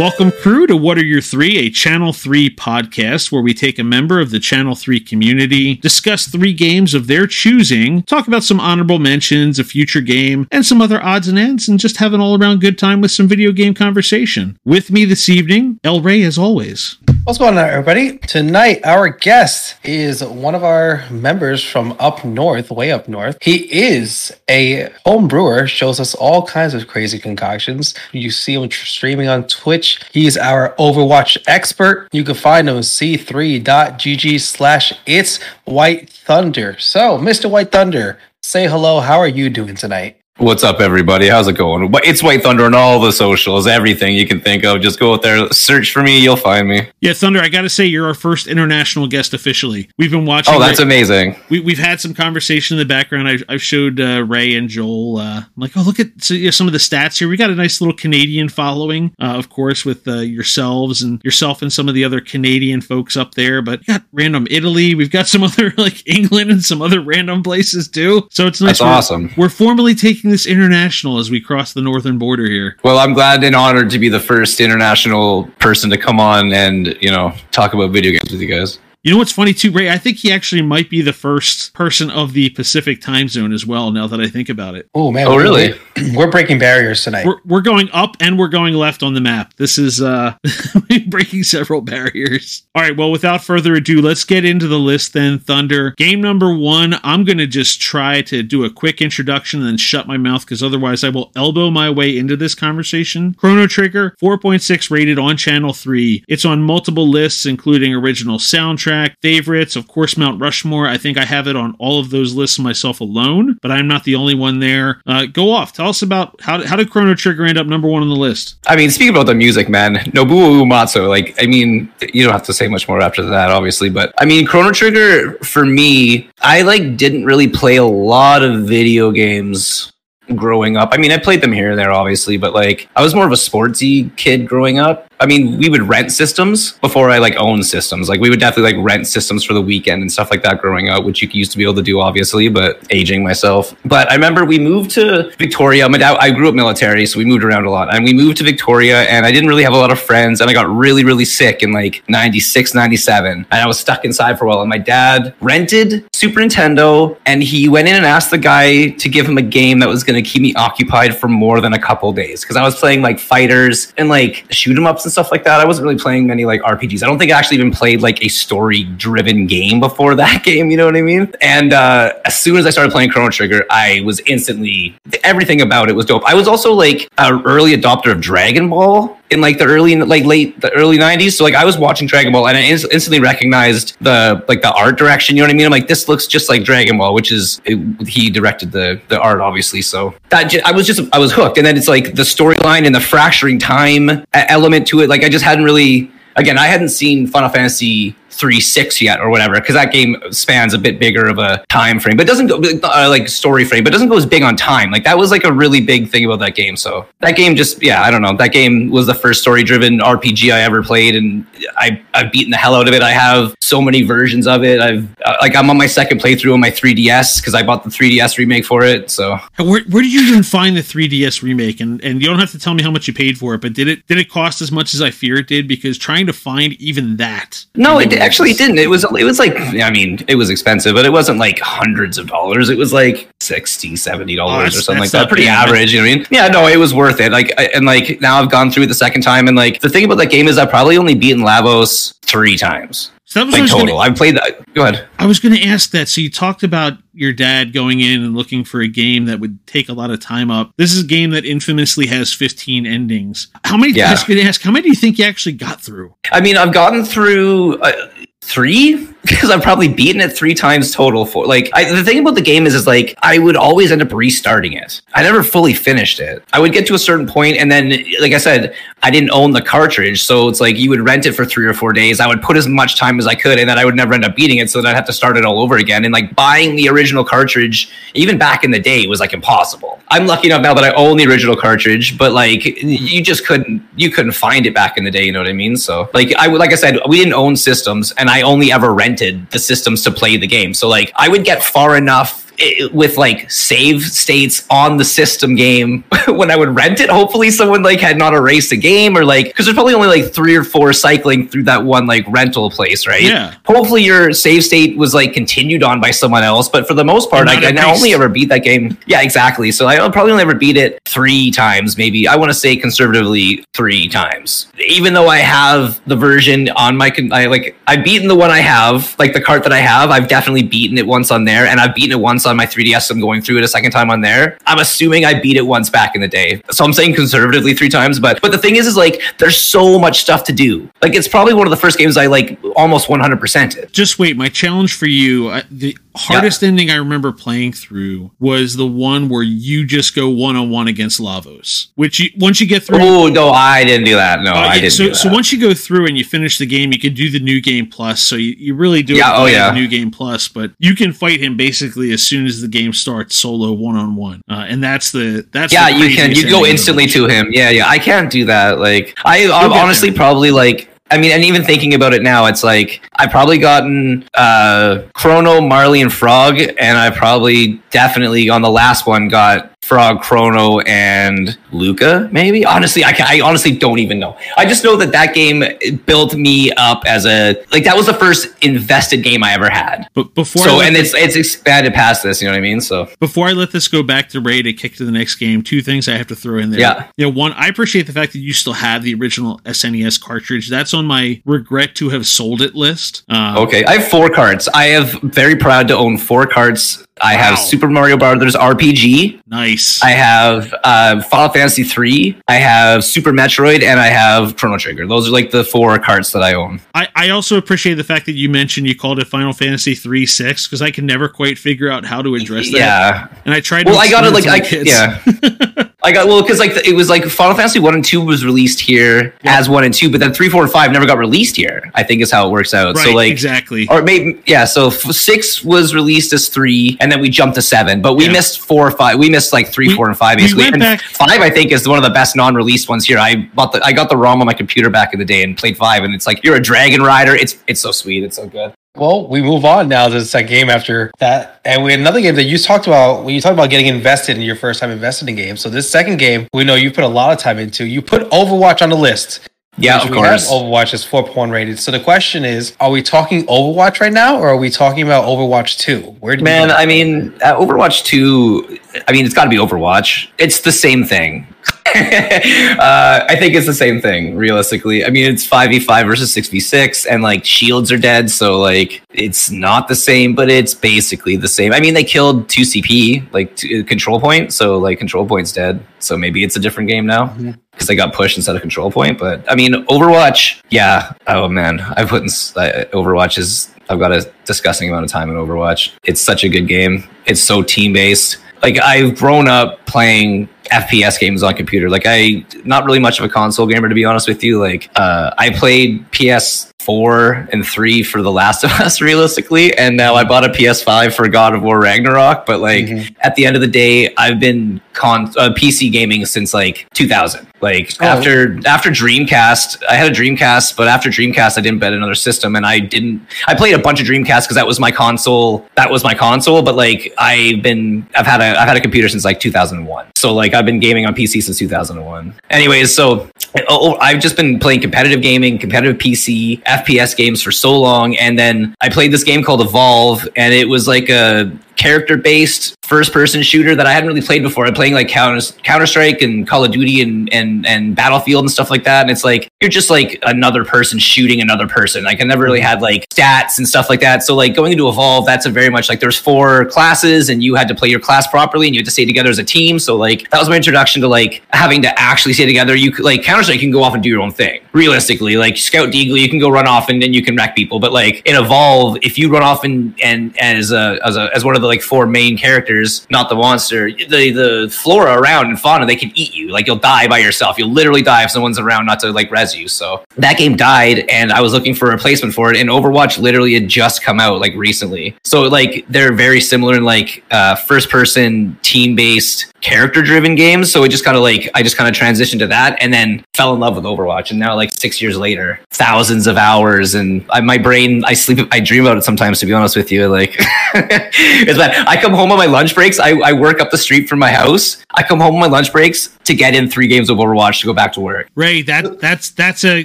Welcome, crew, to What Are Your Three, a Channel 3 podcast where we take a member of the Channel 3 community, discuss three games of their choosing, talk about some honorable mentions, a future game, and some other odds and ends, and just have an all around good time with some video game conversation. With me this evening, El Rey, as always. What's going on, everybody? Tonight, our guest is one of our members from up north, way up north. He is a home brewer, shows us all kinds of crazy concoctions. You see him streaming on Twitch. He's our Overwatch expert. You can find him at c3.gg slash it's White Thunder. So, Mr. White Thunder, say hello. How are you doing tonight? What's up, everybody? How's it going? But It's White Thunder on all the socials, everything you can think of. Just go out there, search for me, you'll find me. Yeah, Thunder, I got to say, you're our first international guest officially. We've been watching. Oh, that's Ray- amazing. we, we've had some conversation in the background. I, I've showed uh, Ray and Joel. Uh, I'm like, oh, look at so, you know, some of the stats here. We got a nice little Canadian following, uh, of course, with uh, yourselves and yourself and some of the other Canadian folks up there. But got random Italy. We've got some other like England and some other random places too. So it's nice. That's we're- awesome. We're formally taking this international as we cross the northern border here. Well, I'm glad and honored to be the first international person to come on and, you know, talk about video games with you guys. You know what's funny too, Ray? I think he actually might be the first person of the Pacific time zone as well. Now that I think about it. Oh, man. Oh, we're- really? We're breaking barriers tonight. we're, we're going up and we're going left on the map. This is uh breaking several barriers. All right, well, without further ado, let's get into the list then. Thunder. Game number one, I'm going to just try to do a quick introduction and then shut my mouth because otherwise I will elbow my way into this conversation. Chrono Trigger, 4.6 rated on Channel 3. It's on multiple lists, including original soundtrack, favorites, of course, Mount Rushmore. I think I have it on all of those lists myself alone, but I'm not the only one there. Uh, go off. Tell us about how, how did Chrono Trigger end up number one on the list? I mean, speaking about the music, man, Nobuo Uematsu, like, I mean, you don't have to say much more after that, obviously, but I mean, Chrono Trigger, for me, I, like, didn't really play a lot of video games growing up. I mean, I played them here and there, obviously, but, like, I was more of a sportsy kid growing up. I mean, we would rent systems before I like owned systems. Like we would definitely like rent systems for the weekend and stuff like that growing up, which you used to be able to do, obviously, but aging myself. But I remember we moved to Victoria. My dad, I grew up military, so we moved around a lot. And we moved to Victoria and I didn't really have a lot of friends and I got really, really sick in like 96, 97. And I was stuck inside for a while. And my dad rented Super Nintendo and he went in and asked the guy to give him a game that was going to keep me occupied for more than a couple days. Cause I was playing like fighters and like shoot 'em ups and stuff like that. I wasn't really playing many like RPGs. I don't think I actually even played like a story driven game before that game. You know what I mean? And uh, as soon as I started playing Chrono Trigger, I was instantly everything about it was dope. I was also like an early adopter of Dragon Ball in like the early like late the early 90s so like i was watching dragon ball and i ins- instantly recognized the like the art direction you know what i mean? I'm like this looks just like dragon ball which is it, he directed the the art obviously. So that ju- i was just i was hooked. And then it's like the storyline and the fracturing time element to it. Like i just hadn't really again i hadn't seen final fantasy 3 6 yet or whatever because that game spans a bit bigger of a time frame but doesn't go uh, like story frame but doesn't go as big on time like that was like a really big thing about that game so that game just yeah i don't know that game was the first story driven rpg i ever played and i i've beaten the hell out of it i have so many versions of it i've uh, like i'm on my second playthrough on my 3ds because i bought the 3ds remake for it so Where, where did you even find the 3DS remake? And and you don't have to tell me how much you paid for it, but did it did it cost as much as I fear it did? Because trying to find even that. No, it actually didn't. It was it was like I mean, it was expensive, but it wasn't like hundreds of dollars. It was like 60 70 Oh, dollars that's- or something like that. Pretty average, you know what I mean? Yeah, no, it was worth it. Like I, and like now I've gone through it the second time and like the thing about that game is I've probably only beaten Lavos 3 times. So that was Like was gonna- total. I've played that. Go ahead. I was going to ask that. So you talked about your dad going in and looking for a game that would take a lot of time up. This is a game that infamously has 15 endings. How many? Yeah. I was going to ask. How many do you think you actually got through? I mean, I've gotten through uh, three because I've probably beaten it three times total. For like, I, the thing about the game is, is like I would always end up restarting it. I never fully finished it. I would get to a certain point, and then, like I said, I didn't own the cartridge, so it's like you would rent it for three or four days. I would put as much time as I could, and then I would never end up beating it, so then I'd have to start it all over again. And like buying the original cartridge, even back in the day, was like impossible. I'm lucky enough now that I own the original cartridge, but like you just couldn't, you couldn't find it back in the day. You know what I mean? So like I like I said, we didn't own systems, and I only ever rented the systems to play the game. So like I would get far enough it, with like save states on the system game when I would rent it. Hopefully, someone like had not erased the game or like because there's probably only like three or four cycling through that one like rental place, right? Yeah. Hopefully, your save state was like continued on by someone else, but for the most part, I, I now only ever beat that game. Yeah, exactly. So I probably only ever beat it three times, maybe. I want to say conservatively three times. Even though I have the version on my, con- I like I've beaten the one I have, like the cart that I have. I've definitely beaten it once on there, and I've beaten it once on my 3DS. I'm going through it a second time on there. I'm assuming I beat it once back in the day, so I'm saying conservatively three times. But but the thing is, is like there's so much stuff to do. Like it's probably one of the first games I like almost 100 percent. Just wait. My challenge for you, I, the hardest ending I remember playing through was the one where you just go one on one against Lavos. Which you, once you get through, Oh no, I didn't do that. No, Uh, I didn't. so, so once you go through and you finish the game, you can do the new game plus. So you, you really do Yeah, oh, yeah. the new game plus, but you can fight him basically as soon as the game starts, solo one on one, and that's the that's yeah the you can you go instantly to him yeah yeah i can't do that like i i'm honestly probably like I mean, and even thinking about it now, it's like I've probably gotten uh, Chrono, Marley, and Frog, and I probably definitely on the last one got Frog, Chrono, and Lucca. Maybe honestly, I, can, I honestly don't even know. I just know that that game built me up as a like that was the first invested game I ever had. But before So and this- it's it's expanded past this. You know what I mean? So before I let this go back to Ray to kick to the next game, two things I have to throw in there. Yeah. You know, one, I appreciate the fact that you still have the original SNES cartridge. That's on my regret to have sold it list. Um, Okay, I have four cards. I have very proud to own four cards. I have Super Mario Brothers RPG. Nice. I have uh, Final Fantasy three. I have Super Metroid, and I have Chrono Trigger. Those are like the four carts that I own. I, I also appreciate the fact that you mentioned you called it Final Fantasy 3 6 because I can never quite figure out how to address that. Yeah. And I tried to Well, I got it like I kids. yeah. I got well because like it was like Final Fantasy one and two was released here as one and two, but then three, four, and five never got released here. I think is how it works out. right, so like exactly. or maybe yeah so f- six was released as three and then we jumped to seven but we Yeah. missed four or five we missed like three We- four and five we basically went and back- five i think is one of the best non-released ones here i bought the i got the rom on my computer back in the day and played five and it's like you're a dragon rider it's it's so sweet it's so good Well, we move on now to the second game after that. And we another game that you talked about when you talked about getting invested in your first time invested in games. So this second game, we know you put a lot of time into. You put Overwatch on the list. yeah of course Overwatch is 4.1 rated. So the question is, are we talking Overwatch right now or are we talking about Overwatch 2? Where do you man i mean uh, overwatch 2 i mean it's got to be overwatch it's the same thing uh, I think it's the same thing, realistically. I mean, it's 5v5 versus 6v6, and like shields are dead, so like it's not the same, but it's basically the same. I mean, they killed 2CP, like t- control point, so like control point's dead, so maybe it's a different game now because they got pushed instead of control point. But I mean, Overwatch, yeah. Oh man, I've put in uh, Overwatch is. I've got a disgusting amount of time in Overwatch. It's such a good game. It's so team based. Like I've grown up playing FPS games on computer. Like I, not really much of a console gamer to be honest with you. Like uh, I played PS4 and three for The Last of Us realistically, and now I bought a PS5 for God of War Ragnarok. But like Mhm. at the end of the day, I've been con uh, PC gaming since like 2000. Like Oh. after after Dreamcast, I had a Dreamcast, but after Dreamcast, I didn't bet another system, and I didn't. I played a bunch of Dreamcast because that was my console. That was my console. But like I've been, I've had a, I've had a computer since like 2001. So like I've been gaming on PC since 2001. Anyways, so oh, I've just been playing competitive gaming, competitive PC, FPS games for so long, and then I played this game called Evolve, and it was like a character based first person shooter that I hadn't really played before. I'm playing like Counter Strike and Call of Duty and and and Battlefield and stuff like that. And it's like you're just like another person shooting another person. Like I never really had like stats and stuff like that. So like going into Evolve, that's a very much like there's four classes and you had to play your class properly and you had to stay together as a team. So like that was my introduction to like having to actually stay together. You could like Counter Strike, you can go off and do your own thing. Realistically, like Scout Deagle, you can go run off and then you can wreck people. But like in Evolve, if you run off and and as a as a as one of the like four main characters, not the monster, the the flora around and fauna, they can eat you. Like you'll die by yourself. You'll literally die if someone's around not to like res you. So that game died, and I was looking for a replacement for it. And Overwatch literally had just come out like recently. So like they're very similar in like uh, first person team based character driven games. So it just kind of like I just kind of transitioned to that, and then fell in love with Overwatch. And now like six years later, thousands of hours, and I, my brain, I sleep, I dream about it sometimes. To be honest with you, like it's bad. I come home on my lunch breaks. I, I work up the street from my house. I come home on my lunch breaks to get in three games of Overwatch to go back to work. Ray, that that's that's a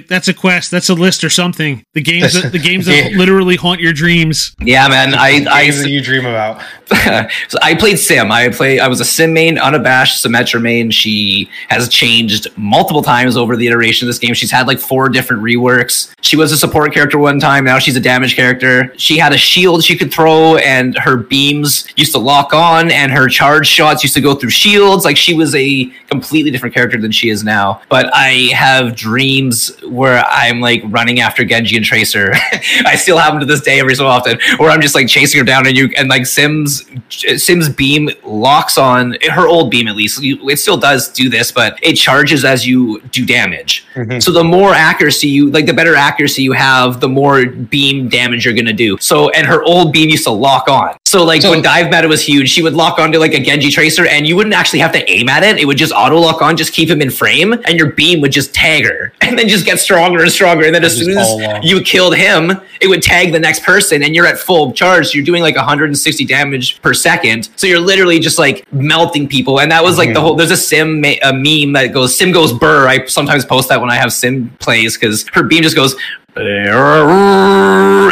that's a quest. That's a list or something. The games that the games that literally haunt your dreams. Yeah, man. I I Games that you dream about. so I played Sim. I play. I was a Sim main, unabashed Symmetra main. She has changed multiple times over the iteration of this game. She's had like four different reworks. She was a support character one time. Now she's a damage character. She had a shield she could throw, and her beams used to lock on, and her charge shots used to go through shields. Like she was a completely different character than she is now. But I have dreams where I'm like running after Genji and Tracer. I still have them to this day every so often, where I'm just like chasing her down, and you and like Sims Sims beam locks on her old beam at least. It still does do this, but it charges as you do damage. Mhm. So the more accuracy you like, the better accuracy you have, the more beam damage you're gonna do. So and her old beam used to lock on. So like So- when dive meta was huge, she would lock onto like a Genji tracer, and you wouldn't actually have to aim at it. It would just auto lock on, just keep him in frame, and your beam would just tag her, and then just get stronger and stronger. And then as soon as you killed him, it would tag the next person, and you're at full charge. So you're doing like 160 damage per second. So you're literally just like melting people. And that was like the Mhm. whole. There's a sim ma- a meme that goes sim goes burr. I sometimes post that when I have sim plays because her beam just goes.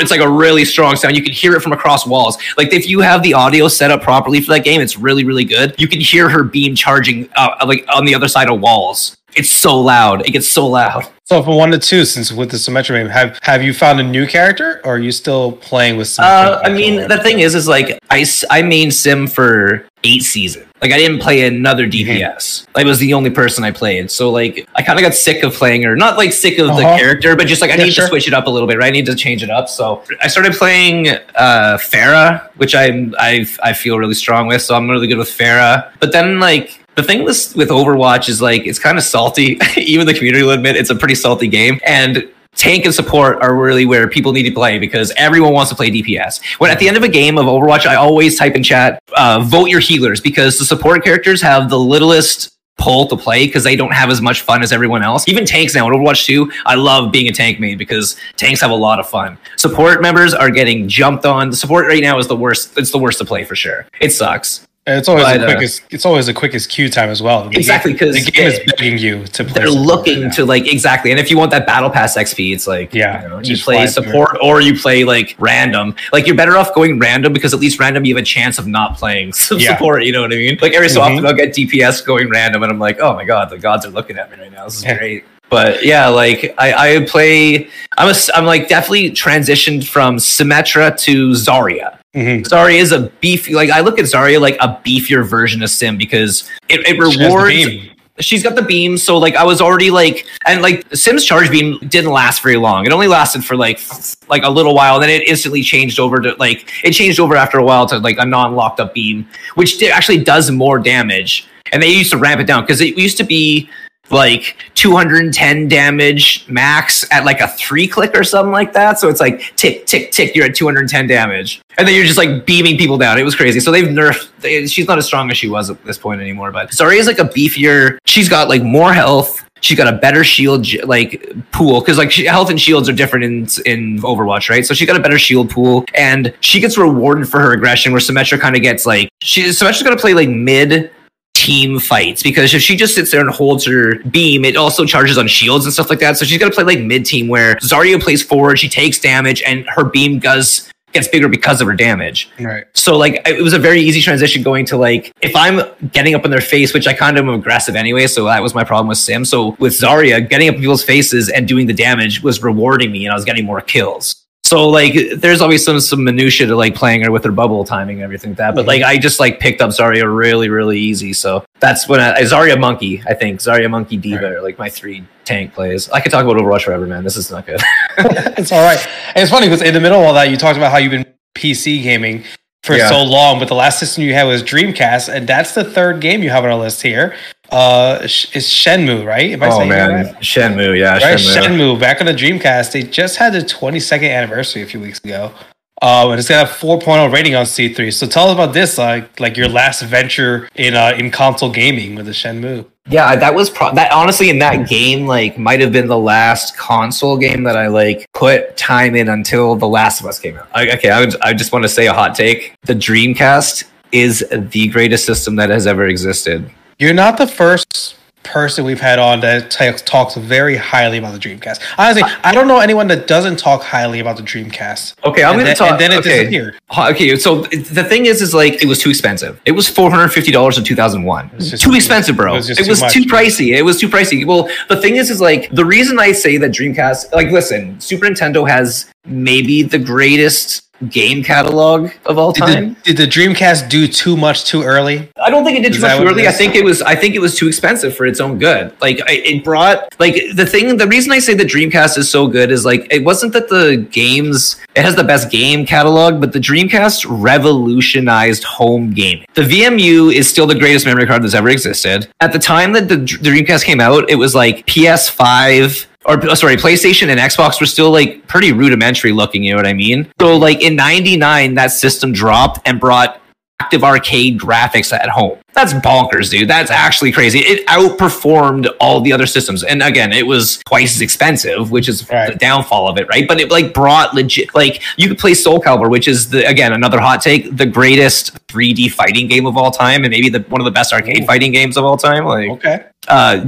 It's like a really strong sound. You can hear it from across walls. Like if you have the audio set up properly for that game, it's really, really good. You can hear her beam charging, uh, like on the other side of walls. It's so loud. It gets so loud. So from one to two, since with the Symmetra game, have have you found a new character, or are you still playing with? Uh, I mean, the thing is, is like I I main sim for eight seasons. Like I didn't play another DPS. I was the only person I played. So like I kind of got sick of playing her. Not like sick of the Uh-huh. character, but just like I Yeah, need sure. to switch it up a little bit. Right? I need to change it up. So I started playing uh, Pharah, which I'm I I feel really strong with. So I'm really good with Pharah. But then like. The thing with with Overwatch is like it's kind of salty. Even the community will admit it's a pretty salty game, and tank and support are really where people need to play because everyone wants to play DPS. When at the end of a game of Overwatch, I always type in chat, uh, vote your healers because the support characters have the littlest pull to play because they don't have as much fun as everyone else. Even tanks now in Overwatch 2, I love being a tank main because tanks have a lot of fun. Support members are getting jumped on. The support right now is the worst. It's the worst to play for sure. It sucks. It's always but, the uh, quickest. It's always the quickest queue time as well. The Exactly, 'cause the game is begging you to play. they're looking right to like exactly and if you want that battle pass xp it's like Yeah, you, know, you play fly through. support or you play like random like you're better off going random because at least random you have a chance of not playing some Yeah. support you know what i mean like every so Mhm. often i'll get dps going random and i'm like oh my god the gods are looking at me right now this is Yeah. great but yeah like i i play i'm a i'm like definitely transitioned from symmetra to zarya Mhm. Zarya is a beefy like I look at Zarya like a beefier version of Sim because it, it She rewards beam. she's got the beam so like i was already like and like sim's charge beam didn't last very long it only lasted for like like a little while and then it instantly changed over to like it changed over after a while to like a non-locked up beam which actually does more damage and they used to ramp it down because it used to be like 210 damage max at like a three click or something like that. So it's like tick, tick, tick, you're at 210 damage. And then you're just like beaming people down. It was crazy. So they've nerfed, they, she's not as strong as she was at this point anymore. But Zarya is like a beefier, she's got like more health. She's got a better shield like pool because like health and shields are different in in Overwatch, right? So she got a better shield pool, and she gets rewarded for her aggression. Where Symmetra kind of gets like she Symmetra's gonna play like mid team fights because if she just sits there and holds her beam, it also charges on shields and stuff like that. So she's got to play like mid team where Zarya plays forward, she takes damage, and her beam does gets bigger because of her damage. Right. So like it was a very easy transition going to like if I'm getting up in their face, which I kind of am aggressive anyway, so that was my problem with Sim. So with Zarya, getting up in people's faces and doing the damage was rewarding me, and I was getting more kills. So like there's always some some minutia to like playing her with her bubble timing and everything like that. But mm-hmm. like I just like picked up Zarya really really easy. So that's when I, Zarya Monkey I think Zarya Monkey D.Va Right. are like my three tank plays. I could talk about Overwatch forever, man. This is not good. it's all right. And it's funny because in the middle of all that, you talked about how you've been PC gaming for Yeah. so long, but the last system you had was Dreamcast, and that's the third game you have on our list here. Uh, it's Shenmue, right? Am I oh man, right? Shenmue, yeah, Right, Shenmue. Shenmue. Back on the Dreamcast, they just had the 22nd anniversary a few weeks ago. Um, and it's got a 4.0 rating on C3. So tell us about this, like like your last venture in uh, in console gaming with the Shenmue. Yeah, that was pro- that honestly in that game like might have been the last console game that I like put time in until The Last of Us came out. I, okay, I, would, I just want to say a hot take. The Dreamcast is the greatest system that has ever existed. You're not the first person we've had on that t- talks very highly about the Dreamcast. Honestly, I don't know anyone that doesn't talk highly about the Dreamcast. Okay, I'm going to talk. And then it okay. disappeared. Okay, so the thing is, is like it was too expensive. It was four hundred fifty dollars in two thousand one. Too too- expensive, bro. it It was was, just too too pricey. It was too pricey. Well, the thing is, is like the reason I say that Dreamcast, like, listen, Super Nintendo has maybe the greatest game catalog of all Did time. the, did the Dreamcast do too much too early? I don't think it did Is too much it early. I think it was. I think it was too expensive for its own good. Like I, it brought like the thing. The reason I say the Dreamcast is so good is like it wasn't that the games. It has the best game catalog, but the Dreamcast revolutionized home gaming. The VMU is still the greatest memory card that's ever existed. At the time that the, the Dreamcast came out, it was like PS5 or uh, sorry, PlayStation and Xbox were still like pretty rudimentary looking, you know what I mean? So like in 99 that system dropped and brought active arcade graphics at home. That's bonkers, dude. That's actually crazy. It outperformed all the other systems. And again, it was twice as expensive, which is Right. the downfall of it, right? But it like brought legit like you could play Soul Calibur, which is the again another hot take, the greatest 3D fighting game of all time and maybe the one of the best arcade Ooh. fighting games of all time. Like Okay. Uh,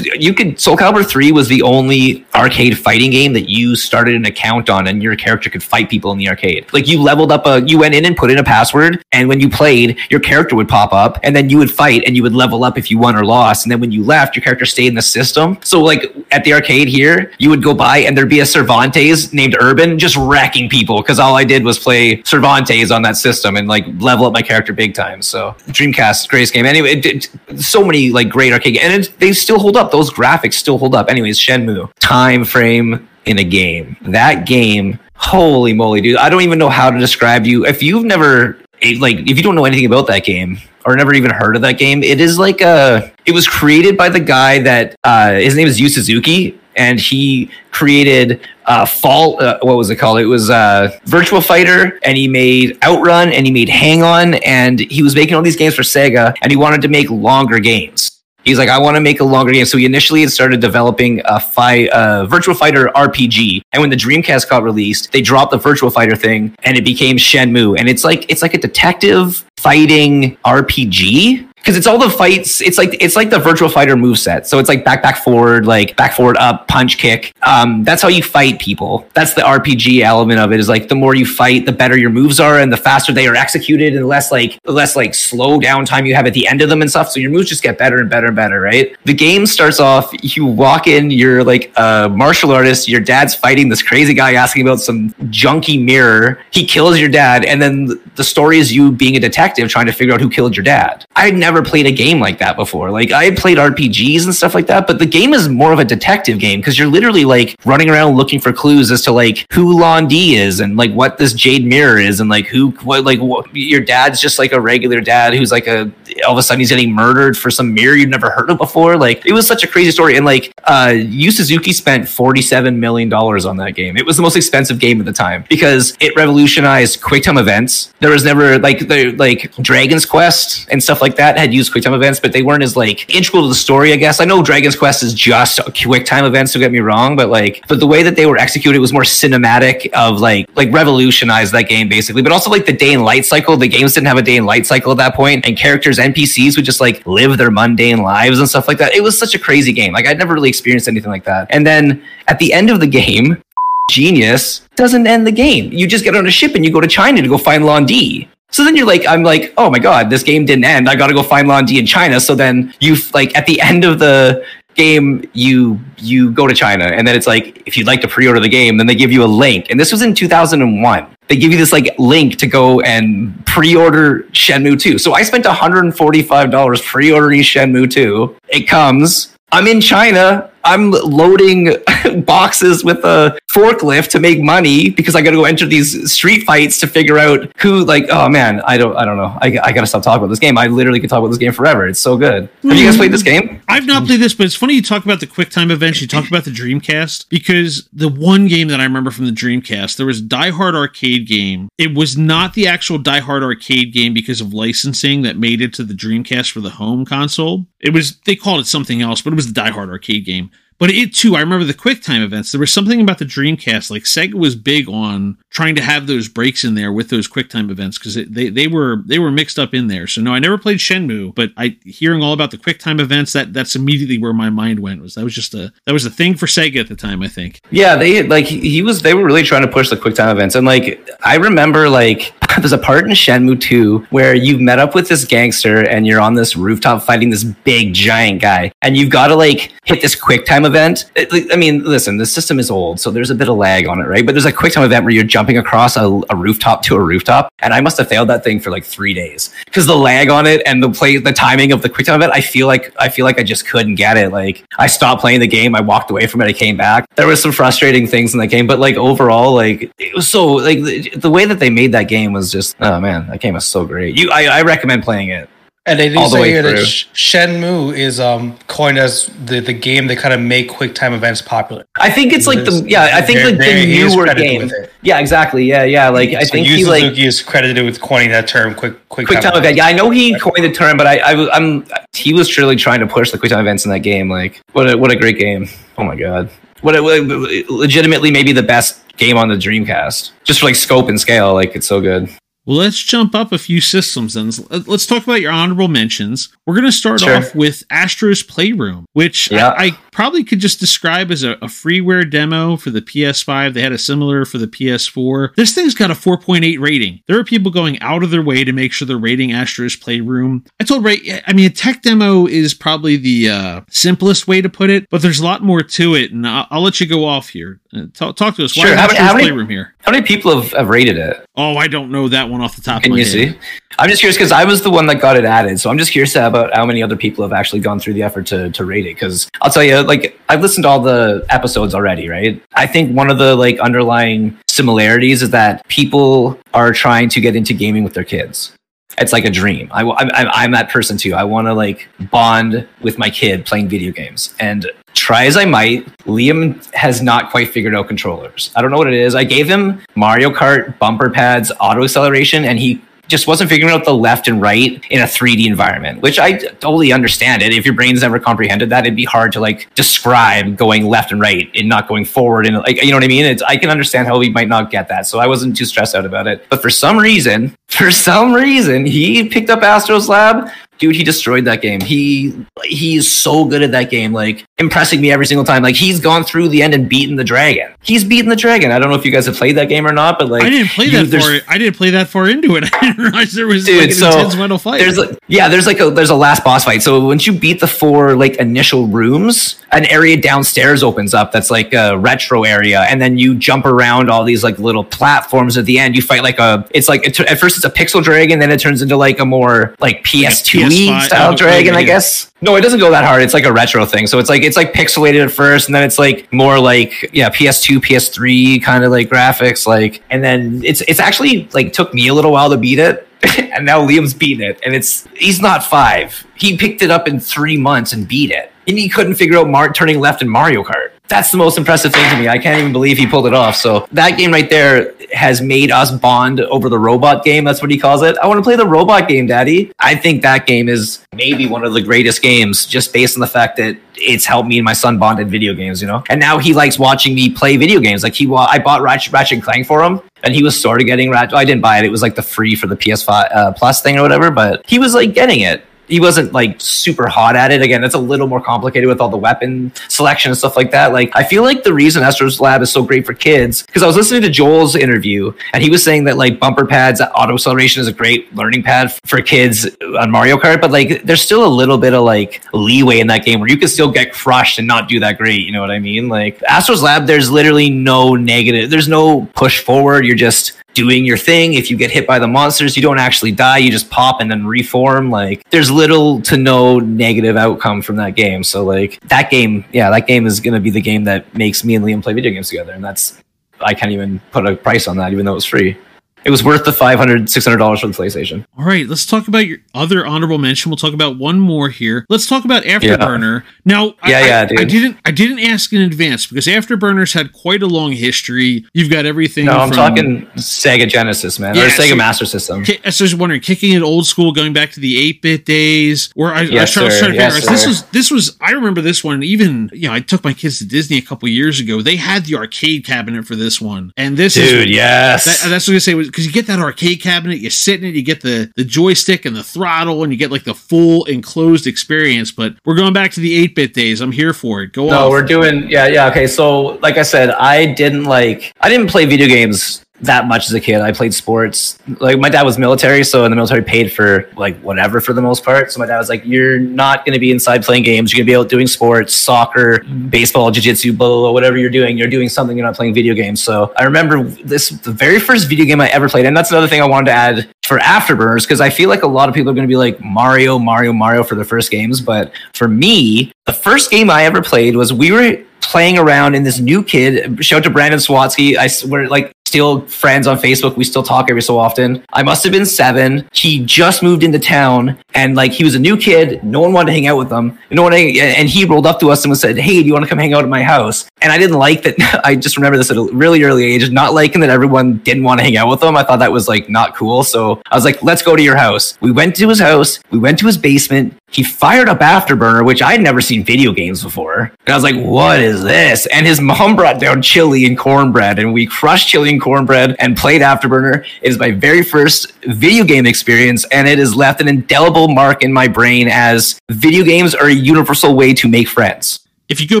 you could Soul Calibur 3 was the only arcade fighting game that you started an account on and your character could fight people in the arcade. Like you leveled up a you went in and put in a password and when you played, your character would pop up and then you would fight and you would level up if you won or lost and then when you left, your character stayed in the system. So like at the arcade here, you would go by and there'd be a Cervantes named Urban just wrecking people cuz all I did was play Cervantes on that system and like level up my character big time. So Dreamcast greatest game. Anyway, it, it, so many like great arcade and it, they still hold up. Those graphics still hold up. Anyways, Shenmue time frame in a game. That game, holy moly, dude! I don't even know how to describe you. If you've never like, if you don't know anything about that game or never even heard of that game, it is like a. It was created by the guy that uh, his name is Yu Suzuki. And he created uh, Fall. Uh, what was it called? It was uh, Virtual Fighter, and he made Outrun, and he made Hang On, and he was making all these games for Sega, and he wanted to make longer games. He's like, I want to make a longer game. So he initially started developing a uh, Virtual Fighter RPG. And when the Dreamcast got released, they dropped the Virtual Fighter thing and it became Shenmue. And it's like it's like a detective fighting RPG. Because it's all the fights, it's like it's like the Virtual Fighter move set. So it's like back, back, forward, like back, forward, up, punch, kick. Um, that's how you fight people. That's the RPG element of it. Is like the more you fight, the better your moves are, and the faster they are executed, and less like less like slow down time you have at the end of them and stuff. So your moves just get better and better and better, right? The game starts off, you walk in, you're like a martial artist, your dad's fighting this crazy guy asking about some junky mirror. He kills your dad, and then the story is you being a detective trying to figure out who killed your dad. I had never played a game like that before. Like I had played RPGs and stuff like that, but the game is more of a detective game because you're literally like running around looking for clues as to like who Lan Di is and like what this Jade Mirror is and like who what like what, your dad's just like a regular dad who's like a all of a sudden he's getting murdered for some mirror you've never heard of before. Like it was such a crazy story and like uh Yu Suzuki spent 47 million dollars on that game. It was the most expensive game at the time because it revolutionized QuickTime events. There was never like the like Dragon's Quest and stuff like that had used QuickTime events, but they weren't as like integral to the story. I guess I know Dragon's Quest is just QuickTime events. Don't get me wrong, but like, but the way that they were executed was more cinematic. Of like, like revolutionized that game basically. But also like the day and light cycle. The games didn't have a day and light cycle at that point, and characters NPCs would just like live their mundane lives and stuff like that. It was such a crazy game. Like I'd never really experienced anything like that. And then at the end of the game, genius doesn't end the game. You just get on a ship and you go to China to go find Lan Di. So then you're like, I'm like, oh my god, this game didn't end. I got to go find Lan Di in China. So then you like at the end of the game, you you go to China, and then it's like, if you'd like to pre-order the game, then they give you a link. And this was in 2001. They give you this like link to go and pre-order Shenmue 2. So I spent 145 dollars pre-ordering Shenmue 2. It comes. I'm in China. I'm loading boxes with a forklift to make money because I got to go enter these street fights to figure out who. Like, oh man, I don't, I don't know. I, I got to stop talking about this game. I literally could talk about this game forever. It's so good. Have you guys hmm. played this game? I've not played this, but it's funny you talk about the QuickTime events. You talk about the Dreamcast because the one game that I remember from the Dreamcast, there was Die Hard arcade game. It was not the actual Die Hard arcade game because of licensing that made it to the Dreamcast for the home console. It was they called it something else, but it was the Die Hard arcade game. But it too, I remember the QuickTime events. There was something about the Dreamcast. Like Sega was big on trying to have those breaks in there with those QuickTime events because they, they were they were mixed up in there. So no, I never played Shenmue, but I hearing all about the QuickTime events that that's immediately where my mind went. Was that was just a that was a thing for Sega at the time. I think. Yeah, they like he, was. They were really trying to push the QuickTime events, and like I remember, like there's a part in Shenmue 2 where you've met up with this gangster and you're on this rooftop fighting this big giant guy, and you've got to like hit this quick time event. It, I mean, listen, the system is old, so there's a bit of lag on it, right? But there's a quick time event where you're jumping across a, a rooftop to a rooftop, and I must have failed that thing for like three days because the lag on it and the play, the timing of the quick time event. I feel like I feel like I just couldn't get it. Like I stopped playing the game, I walked away from it, I came back. There was some frustrating things in the game, but like overall, like it was so like the, the way that they made that game was just oh man, that game was so great. You, I, I recommend playing it. And they do say way here that. Sh- Shenmue is um coined as the, the game that kind of make QuickTime events popular. I think it's like the yeah. I think like the newer game. Yeah, exactly. Yeah, yeah. Like I So think Yu he like is credited with coining that term. Quick, quick, quick time event. Yeah, I know he coined the term, but I, I am he was truly trying to push the quick time events in that game. Like what a what a great game. Oh my god. What a, what a- legitimately maybe the best game on the Dreamcast. Just for like scope and scale, like it's so good. Well, let's jump up a few systems and Let's talk about your honorable mentions. We're going to start Sure. off with Astro's Playroom, which Yeah. I, I probably could just describe as a, a freeware demo for the PS5. They had a similar for the PS4. This thing's got a 4.8 rating. There are people going out of their way to make sure they're rating Astro's Playroom. I told Ray, I mean, a tech demo is probably the uh, simplest way to put it, but there's a lot more to it, and I'll, I'll let you go off here. Uh, talk, talk to us. Why Sure. How many- Astro's how many- Playroom here? How many people have, have rated it? Oh, I don't know that one off the top of Can my you head. see? I'm just curious because I was the one that got it added, so I'm just curious about how many other people have actually gone through the effort to to rate it. Because I'll tell you, like I've listened to all the episodes already, right? I think one of the like underlying similarities is that people are trying to get into gaming with their kids. It's like a dream. I, am I'm that person too. I want to like bond with my kid playing video games. And try as I might, Liam has not quite figured out controllers. I don't know what it is. I gave him Mario Kart bumper pads, auto acceleration, and he just wasn't figuring out the left and right in a 3D environment, which I totally understand it. If your brain's never comprehended that, it'd be hard to like describe going left and right and not going forward. And like, you know what I mean? It's, I can understand how he might not get that. So I wasn't too stressed out about it. But for some reason, for some reason, he picked up Astro's Lab. Dude, he destroyed that game. He he's so good at that game, like impressing me every single time. Like he's gone through the end and beaten the dragon. He's beaten the dragon. I don't know if you guys have played that game or not, but like I didn't play you- that far. I didn't play that far into it. I didn't realize there was Dude, like an so intense mental fight. There's like yeah, there's like a there's a last boss fight. So once you beat the four like initial rooms, an area downstairs opens up that's like a retro area, and then you jump around all these like little platforms. At the end, you fight like a it's like at first it's a pixel dragon, then it turns into like a more like PS2 PS5 style dragon, I guess. No, it doesn't go that hard. It's like a retro thing. So it's like it's like pixelated at first, and then it's like more like yeah, PS2, PS3 kind of like graphics, like, and then it's it's actually like took me a little while to beat it. and now Liam's beaten it, and it's he's not five. He picked it up in three months and beat it, and he couldn't figure out Mar- turning left in Mario Kart. That's the most impressive thing to me. I can't even believe he pulled it off. So that game right there has made us bond over the robot game. That's what he calls it. I want to play the robot game, Daddy. I think that game is maybe one of the greatest games, just based on the fact that it's helped me and my son bond in video games. You know, and now he likes watching me play video games. Like he, I bought Ratchet, Ratchet and Clank for him, and he was sort of getting Ratchet. I didn't buy it; it was like the free for the PS5 uh, Plus thing or whatever. But he was like getting it. He wasn't like super hot at it. Again, it's a little more complicated with all the weapon selection and stuff like that. Like, I feel like the reason Astro's Lab is so great for kids because I was listening to Joel's interview and he was saying that like bumper pads, auto acceleration is a great learning pad for kids on Mario Kart, but like there's still a little bit of like leeway in that game where you can still get crushed and not do that great. You know what I mean? Like Astro's Lab, there's literally no negative, there's no push forward. You're just doing your thing. If you get hit by the monsters, you don't actually die. You just pop and then reform. Like there's little to no negative outcome from that game. So like that game, yeah, that game is gonna be the game that makes me and Liam play video games together, and that's I can't even put a price on that, even though it's free it was worth the 500 600 dollars for the playstation. All right let's talk about your other honorable mention. We'll talk about one more here. Let's talk about afterburner. Yeah. now yeah I, yeah dude. I, didn't i didn't ask in advance because afterburners had quite a long history. You've got everything no i'm from, talking sega genesis man yeah, or sega so, master system. I was just wondering kicking it old school going back to the 8-bit days where i, yes, I was trying, to figure this was this was i remember this one even you know i took my kids to disney a couple years ago. They had the arcade cabinet for this one. And this dude is, yes. that, that's what i was gonna say because you get that arcade cabinet. You sit in it, you get the the joystick and the throttle, and you get like the full enclosed experience. But we're going back to the eight bit days. I'm here for it. Go on. No, we're doing yeah, yeah. Okay, so like I said, I didn't like I didn't play video games that much as a kid. I played sports. Like my dad was military, so in the military paid for like whatever for the most part. So my dad was like, "You're not going to be inside playing games. You're going to be out doing sports, soccer, mm-hmm. baseball, jiu-jitsu, blah, blah, blah, whatever you're doing. You're doing something. You're not playing video games." So I remember this the very first video game I ever played, and that's another thing I wanted to add for Afterburners because I feel like a lot of people are going to be like Mario, Mario, Mario for their first games, but for me, the first game I ever played was we were playing around in this new kid. Shout out to Brandon Swatsky. I were like still friends on Facebook. We still talk every so often. I must have been seven. He just moved into town and like he was a new kid. No one wanted to hang out with him. No one, and he rolled up to us and said, Hey, do you want to come hang out at my house? And I didn't like that. I just remember this at a really early age, not liking that everyone didn't want to hang out with him. I thought that was like not cool. So I was like, let's go to your house. We went to his house. We went to his basement. He fired up Afterburner, which I had never seen video games before. And I was like, what is this? And his mom brought down chili and cornbread, and we crushed chili and cornbread and played Afterburner. It is my very first video game experience, and it has left an indelible mark in my brain as video games are a universal way to make friends. If you go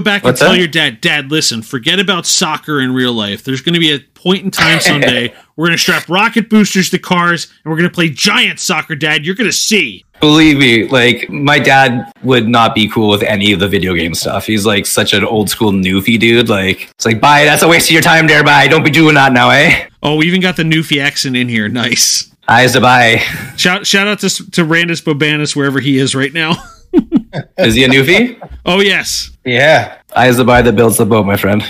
back What's and tell that? your dad, Dad, listen, forget about soccer in real life. There's going to be a point in time someday we're going to strap rocket boosters to cars and we're going to play giant soccer, Dad. You're going to see. Believe me, like my dad would not be cool with any of the video game stuff. He's like such an old school newfie dude. Like it's like, bye, that's a waste of your time there, bye. Don't be doing that now, eh? Oh, we even got the newfie accent in here. Nice. Eyes to bye. Shout shout out to to Randus Bobanus wherever he is right now. is he a newfie? Oh yes. Yeah. I is the buy that builds the boat, my friend.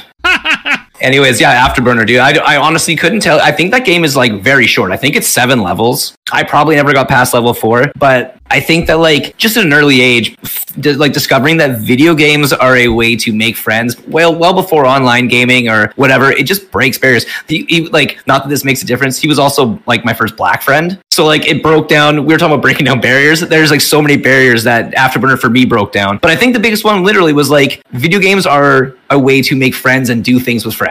Anyways, yeah, Afterburner, dude. I, I honestly couldn't tell. I think that game is like very short. I think it's seven levels. I probably never got past level four, but I think that like just at an early age, like discovering that video games are a way to make friends well, well before online gaming or whatever, it just breaks barriers. He, he, like, not that this makes a difference. He was also like my first black friend. So like it broke down. We were talking about breaking down barriers. There's like so many barriers that Afterburner for me broke down. But I think the biggest one literally was like video games are a way to make friends and do things with friends.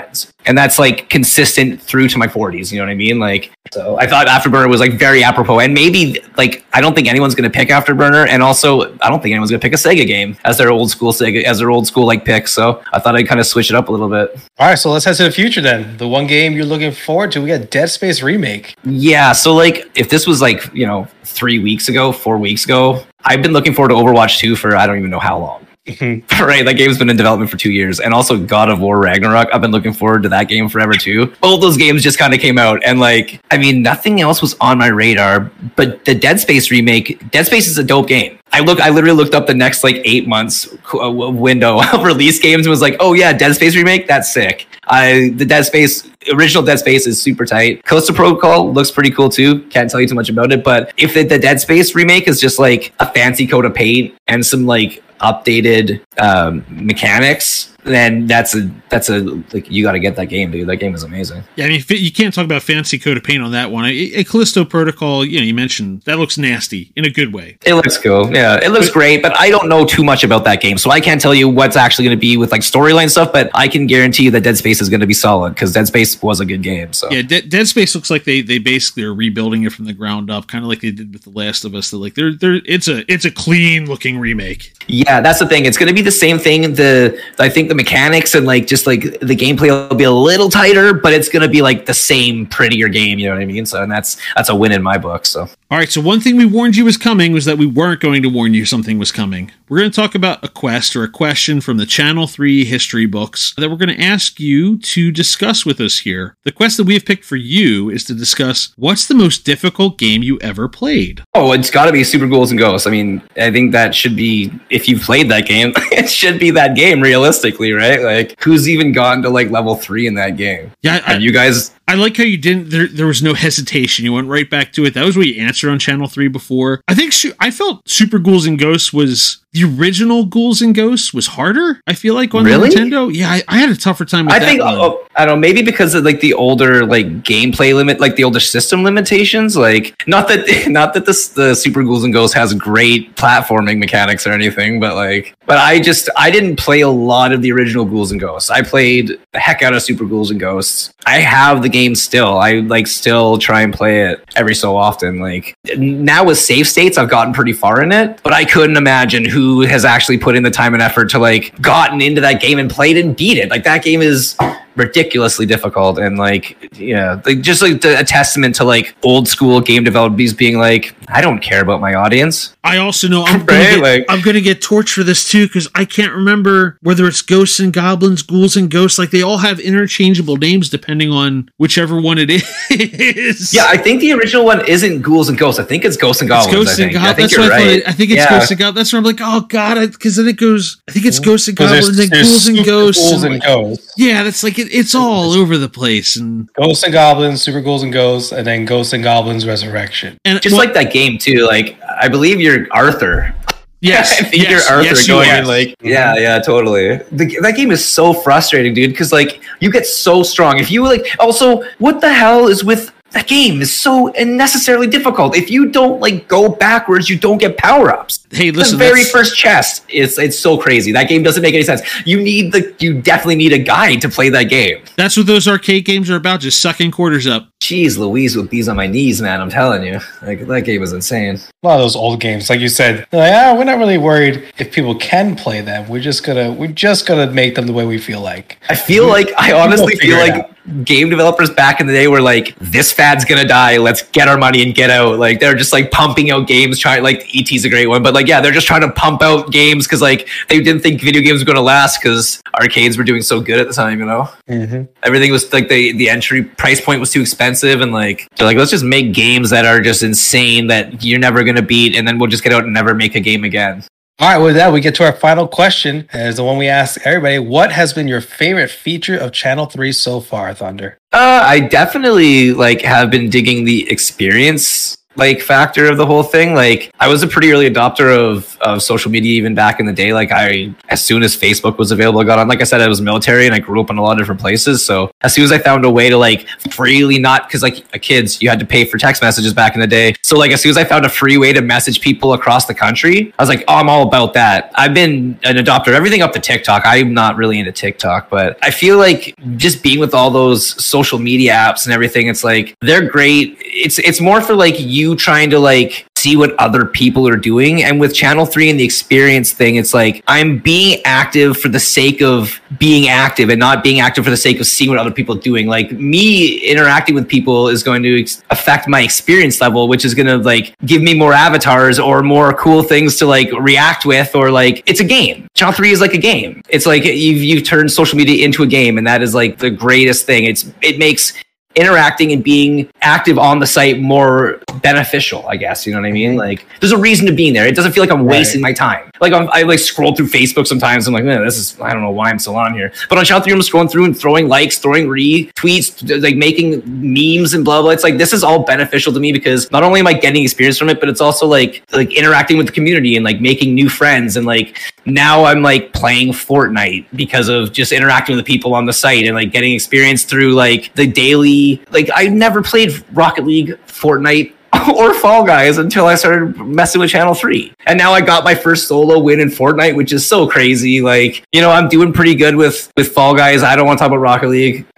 And that's like consistent through to my 40s. You know what I mean? Like, so I thought Afterburner was like very apropos. And maybe like, I don't think anyone's going to pick Afterburner. And also, I don't think anyone's going to pick a Sega game as their old school Sega, as their old school like pick. So I thought I'd kind of switch it up a little bit. All right. So let's head to the future then. The one game you're looking forward to, we got Dead Space Remake. Yeah. So like, if this was like, you know, three weeks ago, four weeks ago, I've been looking forward to Overwatch 2 for I don't even know how long. Mm-hmm. right, that game's been in development for two years, and also God of War Ragnarok. I've been looking forward to that game forever too. Both those games just kind of came out, and like, I mean, nothing else was on my radar. But the Dead Space remake, Dead Space is a dope game. I look, I literally looked up the next like eight months uh, window of release games and was like, oh yeah, Dead Space remake, that's sick. I the Dead Space original Dead Space is super tight. Callisto Protocol looks pretty cool too. Can't tell you too much about it, but if the, the Dead Space remake is just like a fancy coat of paint and some like updated um, mechanics then that's a that's a like you got to get that game, dude. That game is amazing. Yeah, I mean, you can't talk about fancy coat of paint on that one. A, a Callisto Protocol, you know, you mentioned that looks nasty in a good way. It looks cool. Yeah, it looks but, great, but I don't know too much about that game, so I can't tell you what's actually going to be with like storyline stuff. But I can guarantee you that Dead Space is going to be solid because Dead Space was a good game. So yeah, De- Dead Space looks like they they basically are rebuilding it from the ground up, kind of like they did with The Last of Us. That like they're they're it's a it's a clean looking remake. Yeah, that's the thing. It's going to be the same thing. The I think the mechanics and like just like the gameplay will be a little tighter, but it's going to be like the same prettier game. You know what I mean? So and that's that's a win in my book. So All right, so one thing we warned you was coming was that we weren't going to warn you something was coming. We're going to talk about a quest or a question from the Channel 3 history books that we're going to ask you to discuss with us here. The quest that we have picked for you is to discuss what's the most difficult game you ever played. Oh, it's got to be Super Ghouls and Ghosts. I mean, I think that should be if you've played that game, it should be that game realistically, right? Like, who's even gone to like level three in that game? Yeah, I, Have you guys? I like how you didn't. There, there was no hesitation. You went right back to it. That was what you answered on Channel Three before. I think I felt Super Ghouls and Ghosts was the original Ghouls and Ghosts was harder. I feel like on Really? Nintendo. Yeah, I, I had a tougher time. with I that think oh, I don't know. Maybe because of like the older like gameplay limit, like the older system limitations. Like not that not that this the Super Ghouls and Ghosts has great platforming mechanics or anything, but like, but I just I didn't play a lot of the original Ghouls and Ghosts. I played the heck out of Super Ghouls and Ghosts. I have the game still. I like still try and play it every so often. Like now with save states, I've gotten pretty far in it, but I couldn't imagine who has actually put in the time and effort to like gotten into that game and played and beat it. Like that game is ridiculously difficult and like yeah like just like the, a testament to like old school game developers being like i don't care about my audience I also know I'm gonna, get, like- I'm gonna get torched for this too because I can't remember whether it's ghosts and goblins, ghouls and ghosts. Like they all have interchangeable names depending on whichever one it is. yeah i think the original one isn't ghouls and ghosts i think it's ghosts and It's goblins ghosts I and think. I think That's you're what I right thought. I think it's Yeah. ghosts and goblins. That's where I'm like, oh god, because then it goes. I think it's ghosts and goblins and ghouls and ghosts. Ghouls and- and ghosts. yeah, that's like it, it's all over the place and Ghosts and goblins, super ghouls and ghosts, and then ghosts and goblins resurrection. and just well, like that game too like i believe you're arthur yes, I think yes, you're Arthur yes, you going are. like mm-hmm. yeah yeah totally the, that game is so frustrating dude because like you get so strong if you like also what the hell is with that game is so unnecessarily difficult. If you don't like go backwards you don't get power-ups. Hey, listen, the very that's- first chest is it's so crazy. That game doesn't make any sense. You need the you definitely need a guide to play that game. That's what those arcade games are about, just sucking quarters up. jeez louise with these on my knees man i'm telling you. Like that game is insane. A lot of those old games, like you said, like, ah, we're not really worried if people can play them. We're just gonna, we're just gonna make them the way we feel like. I feel like I honestly feel it like game developers back in the day were like, this fad's gonna die. Let's get our money and get out. Like they're just like pumping out games, trying like ET's a great one, but like yeah, they're just trying to pump out games because like they didn't think video games were gonna last because arcades were doing so good at the time. You know, Mm-hmm. everything was like the the entry price point was too expensive, and like they're like, let's just make games that are just insane that you're never gonna beat, and then we'll just get out and never make a game again. All right, with that, we get to our final question, as the one we ask everybody: What has been your favorite feature of Channel Three so far, Thunder? Uh, I definitely like have been digging the experience like factor of the whole thing. Like I was a pretty early adopter of of social media even back in the day. Like I as soon as Facebook was available, I got on. Like I said, I was military and I grew up in a lot of different places. So as soon as I found a way to like freely not because like a kids you had to pay for text messages back in the day. So like as soon as I found a free way to message people across the country, I was like, oh, I'm all about that. I've been an adopter of everything up to TikTok. I'm not really into TikTok, but I feel like just being with all those social media apps and everything, it's like they're great. It's it's more for like you trying to like see what other people are doing. And with Channel 3 and the experience thing, it's like I'm being active for the sake of being active and not being active for the sake of seeing what other people are doing. Like me interacting with people is going to ex- affect my experience level, which is going to like give me more avatars or more cool things to like react with or like it's a game. Channel 3 is like a game. It's like you've you've turned social media into a game and that is like the greatest thing. It's it makes interacting and being active on the site more beneficial, I guess. You know what I mean? Mm-hmm. Like, there's a reason to being there. It doesn't feel like I'm Right. wasting my time. Like, I'm, I like scroll through Facebook sometimes. I'm like, man, this is, I don't know why I'm still on here. But on 3, I'm scrolling through and throwing likes, throwing retweets, like making memes and blah, blah. It's like, this is all beneficial to me because not only am I getting experience from it, but it's also like, like interacting with the community and like making new friends. And like, now I'm like playing Fortnite because of just interacting with the people on the site and like getting experience through like the daily like I never played Rocket League, Fortnite, or Fall Guys until I started messing with Channel 3. And now I got my first solo win in Fortnite, which is so crazy. Like, you know, I'm doing pretty good with with Fall Guys. I don't want to talk about Rocket League.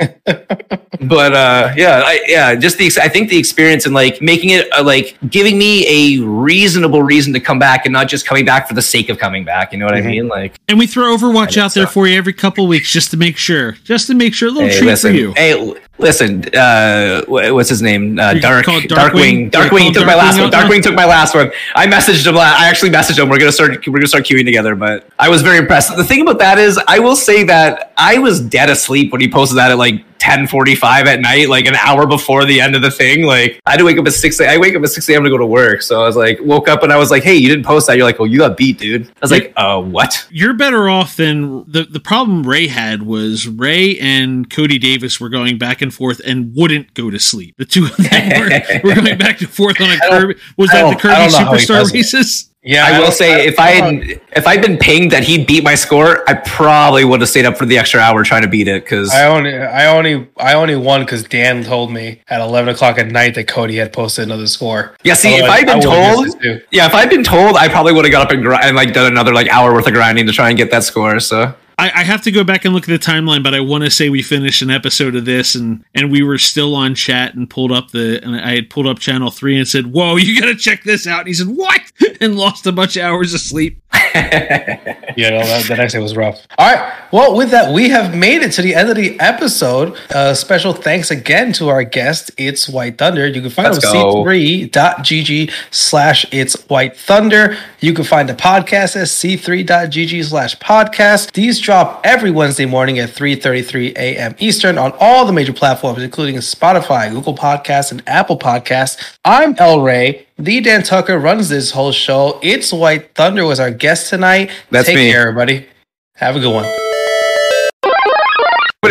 but uh yeah, I yeah, just the I think the experience and like making it uh, like giving me a reasonable reason to come back and not just coming back for the sake of coming back, you know what Mhm. I mean? Like And we throw Overwatch out there it's, uh, for you every couple weeks just to make sure, just to make sure a little Hey, treat listen, for you. Hey, Listen, uh, what's his name? Uh, Dark, Darkwing. Darkwing? Took my last one. Darkwing took my last one. I messaged him. I actually messaged him. We're gonna start. We're gonna start queuing together. But I was very impressed. The thing about that is, I will say that I was dead asleep when he posted that at like. 10:45 at night, like an hour before the end of the thing. Like I had to wake up at six. I wake up at six a.m. to go to work. So I was like, woke up and I was like, "Hey, you didn't post that." You're like, "Oh, you got beat, dude." I was like, "Uh, what?" You're better off than the the problem Ray had was Ray and Cody Davis were going back and forth and wouldn't go to sleep. The two of them were, were going back and forth on a Kirby. Was that the Kirby don't know how he Superstar races? Yeah, I will don't- say if I had, if I'd been pinged that he beat my score, I probably would have stayed up for the extra hour trying to beat it because I only, I only, I only won because Dan told me at eleven o'clock at night that Cody had posted another score. yeah. See, if I'd been I told, missed it too. yeah, if I'd been told, I probably would have got up and, gr- and like done another like hour worth of grinding to try and get that score. So I, I have to go back and look at the timeline, but I want to say we finished an episode of this and and we were still on chat and pulled up the and I had pulled up channel three and said, "Whoa, you got to check this out." And he said, "What?" and lost a bunch of hours of sleep. Yeah, no, that, the next day was rough. All right. Well, with that, we have made it to the end of the episode. Uh, special thanks again to our guest, It's White Thunder. You can find Let's them go. at c3.gg slash It's White Thunder. You can find the podcast at c3.gg slash podcast. These drop every Wednesday morning at 3.33 a.m. Eastern on all the major platforms, including Spotify, Google Podcasts, and Apple Podcasts. I'm El Rey. The Dan Tucker runs this whole show. It's White Thunder was our guest tonight. That's Take me. care, everybody. Have a good one.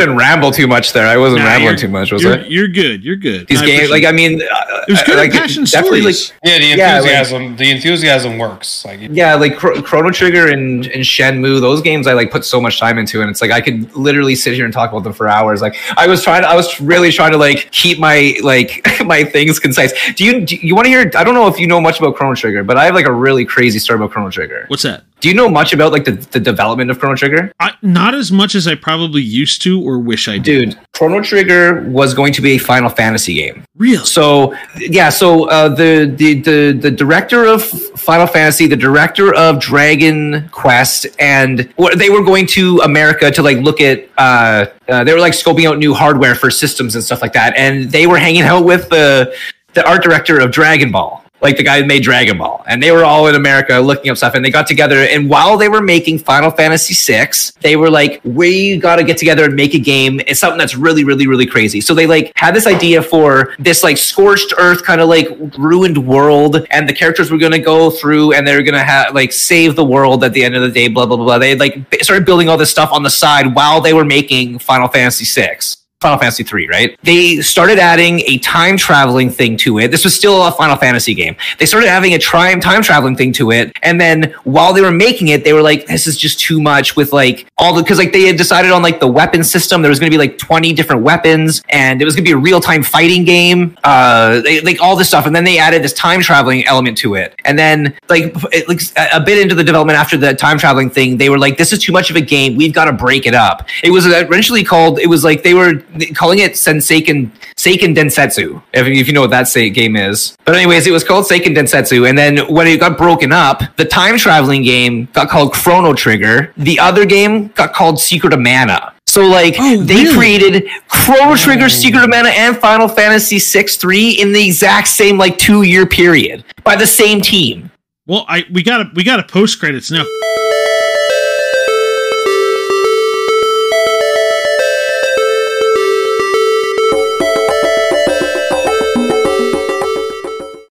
I didn't ramble too much there. I wasn't Nah, rambling too much, was you're, it? You're good. You're good. These I games, like I mean, uh, it good like, passion definitely, like, stories. Yeah, the Yeah, like- enthusiasm. the enthusiasm works. Like yeah, like Chrono Trigger and, and Shenmue, those games I like put so much time into, and it's like I could literally sit here and talk about them for hours. Like I was trying, to, I was really trying to like keep my like my things concise. Do you do you want to hear? I don't know if you know much about Chrono Trigger, but I have like a really crazy story about Chrono Trigger. What's that? Do you know much about like the, the development of Chrono Trigger? I, not as much as I probably used to or wish I did. Dude, Chrono Trigger was going to be a Final Fantasy game. Real. So yeah, so uh, the, the the the director of Final Fantasy, the director of Dragon Quest, and what they were going to America to like look at. Uh, uh, they were like scoping out new hardware for systems and stuff like that, and they were hanging out with the the art director of Dragon Ball. Like the guy who made Dragon Ball, and they were all in America looking up stuff, and they got together. And while they were making Final Fantasy VI, they were like, "We got to get together and make a game. It's something that's really, really, really crazy." So they like had this idea for this like scorched earth kind of like ruined world, and the characters were gonna go through, and they're gonna have like save the world at the end of the day. Blah blah blah. blah. They like started building all this stuff on the side while they were making Final Fantasy VI. Final Fantasy 3, right? They started adding a time traveling thing to it. This was still a Final Fantasy game. They started having a time time traveling thing to it, and then while they were making it, they were like, "This is just too much." With like all the because like they had decided on like the weapon system. There was going to be like twenty different weapons, and it was going to be a real time fighting game. Uh, they, like all this stuff, and then they added this time traveling element to it, and then like it, like a bit into the development after the time traveling thing, they were like, "This is too much of a game. We've got to break it up." It was eventually called. It was like they were calling it Senseiken Seiken Densetsu, if, if you know what that game is. But anyways, it was called Seiken Densetsu, and then when it got broken up, the time traveling game got called Chrono Trigger. The other game got called Secret of Mana. So like Oh, they really? created Chrono oh. Trigger, Secret of Mana, and Final Fantasy VI 3 in the exact same like two year period by the same team. Well, I we got to we got to post credits now.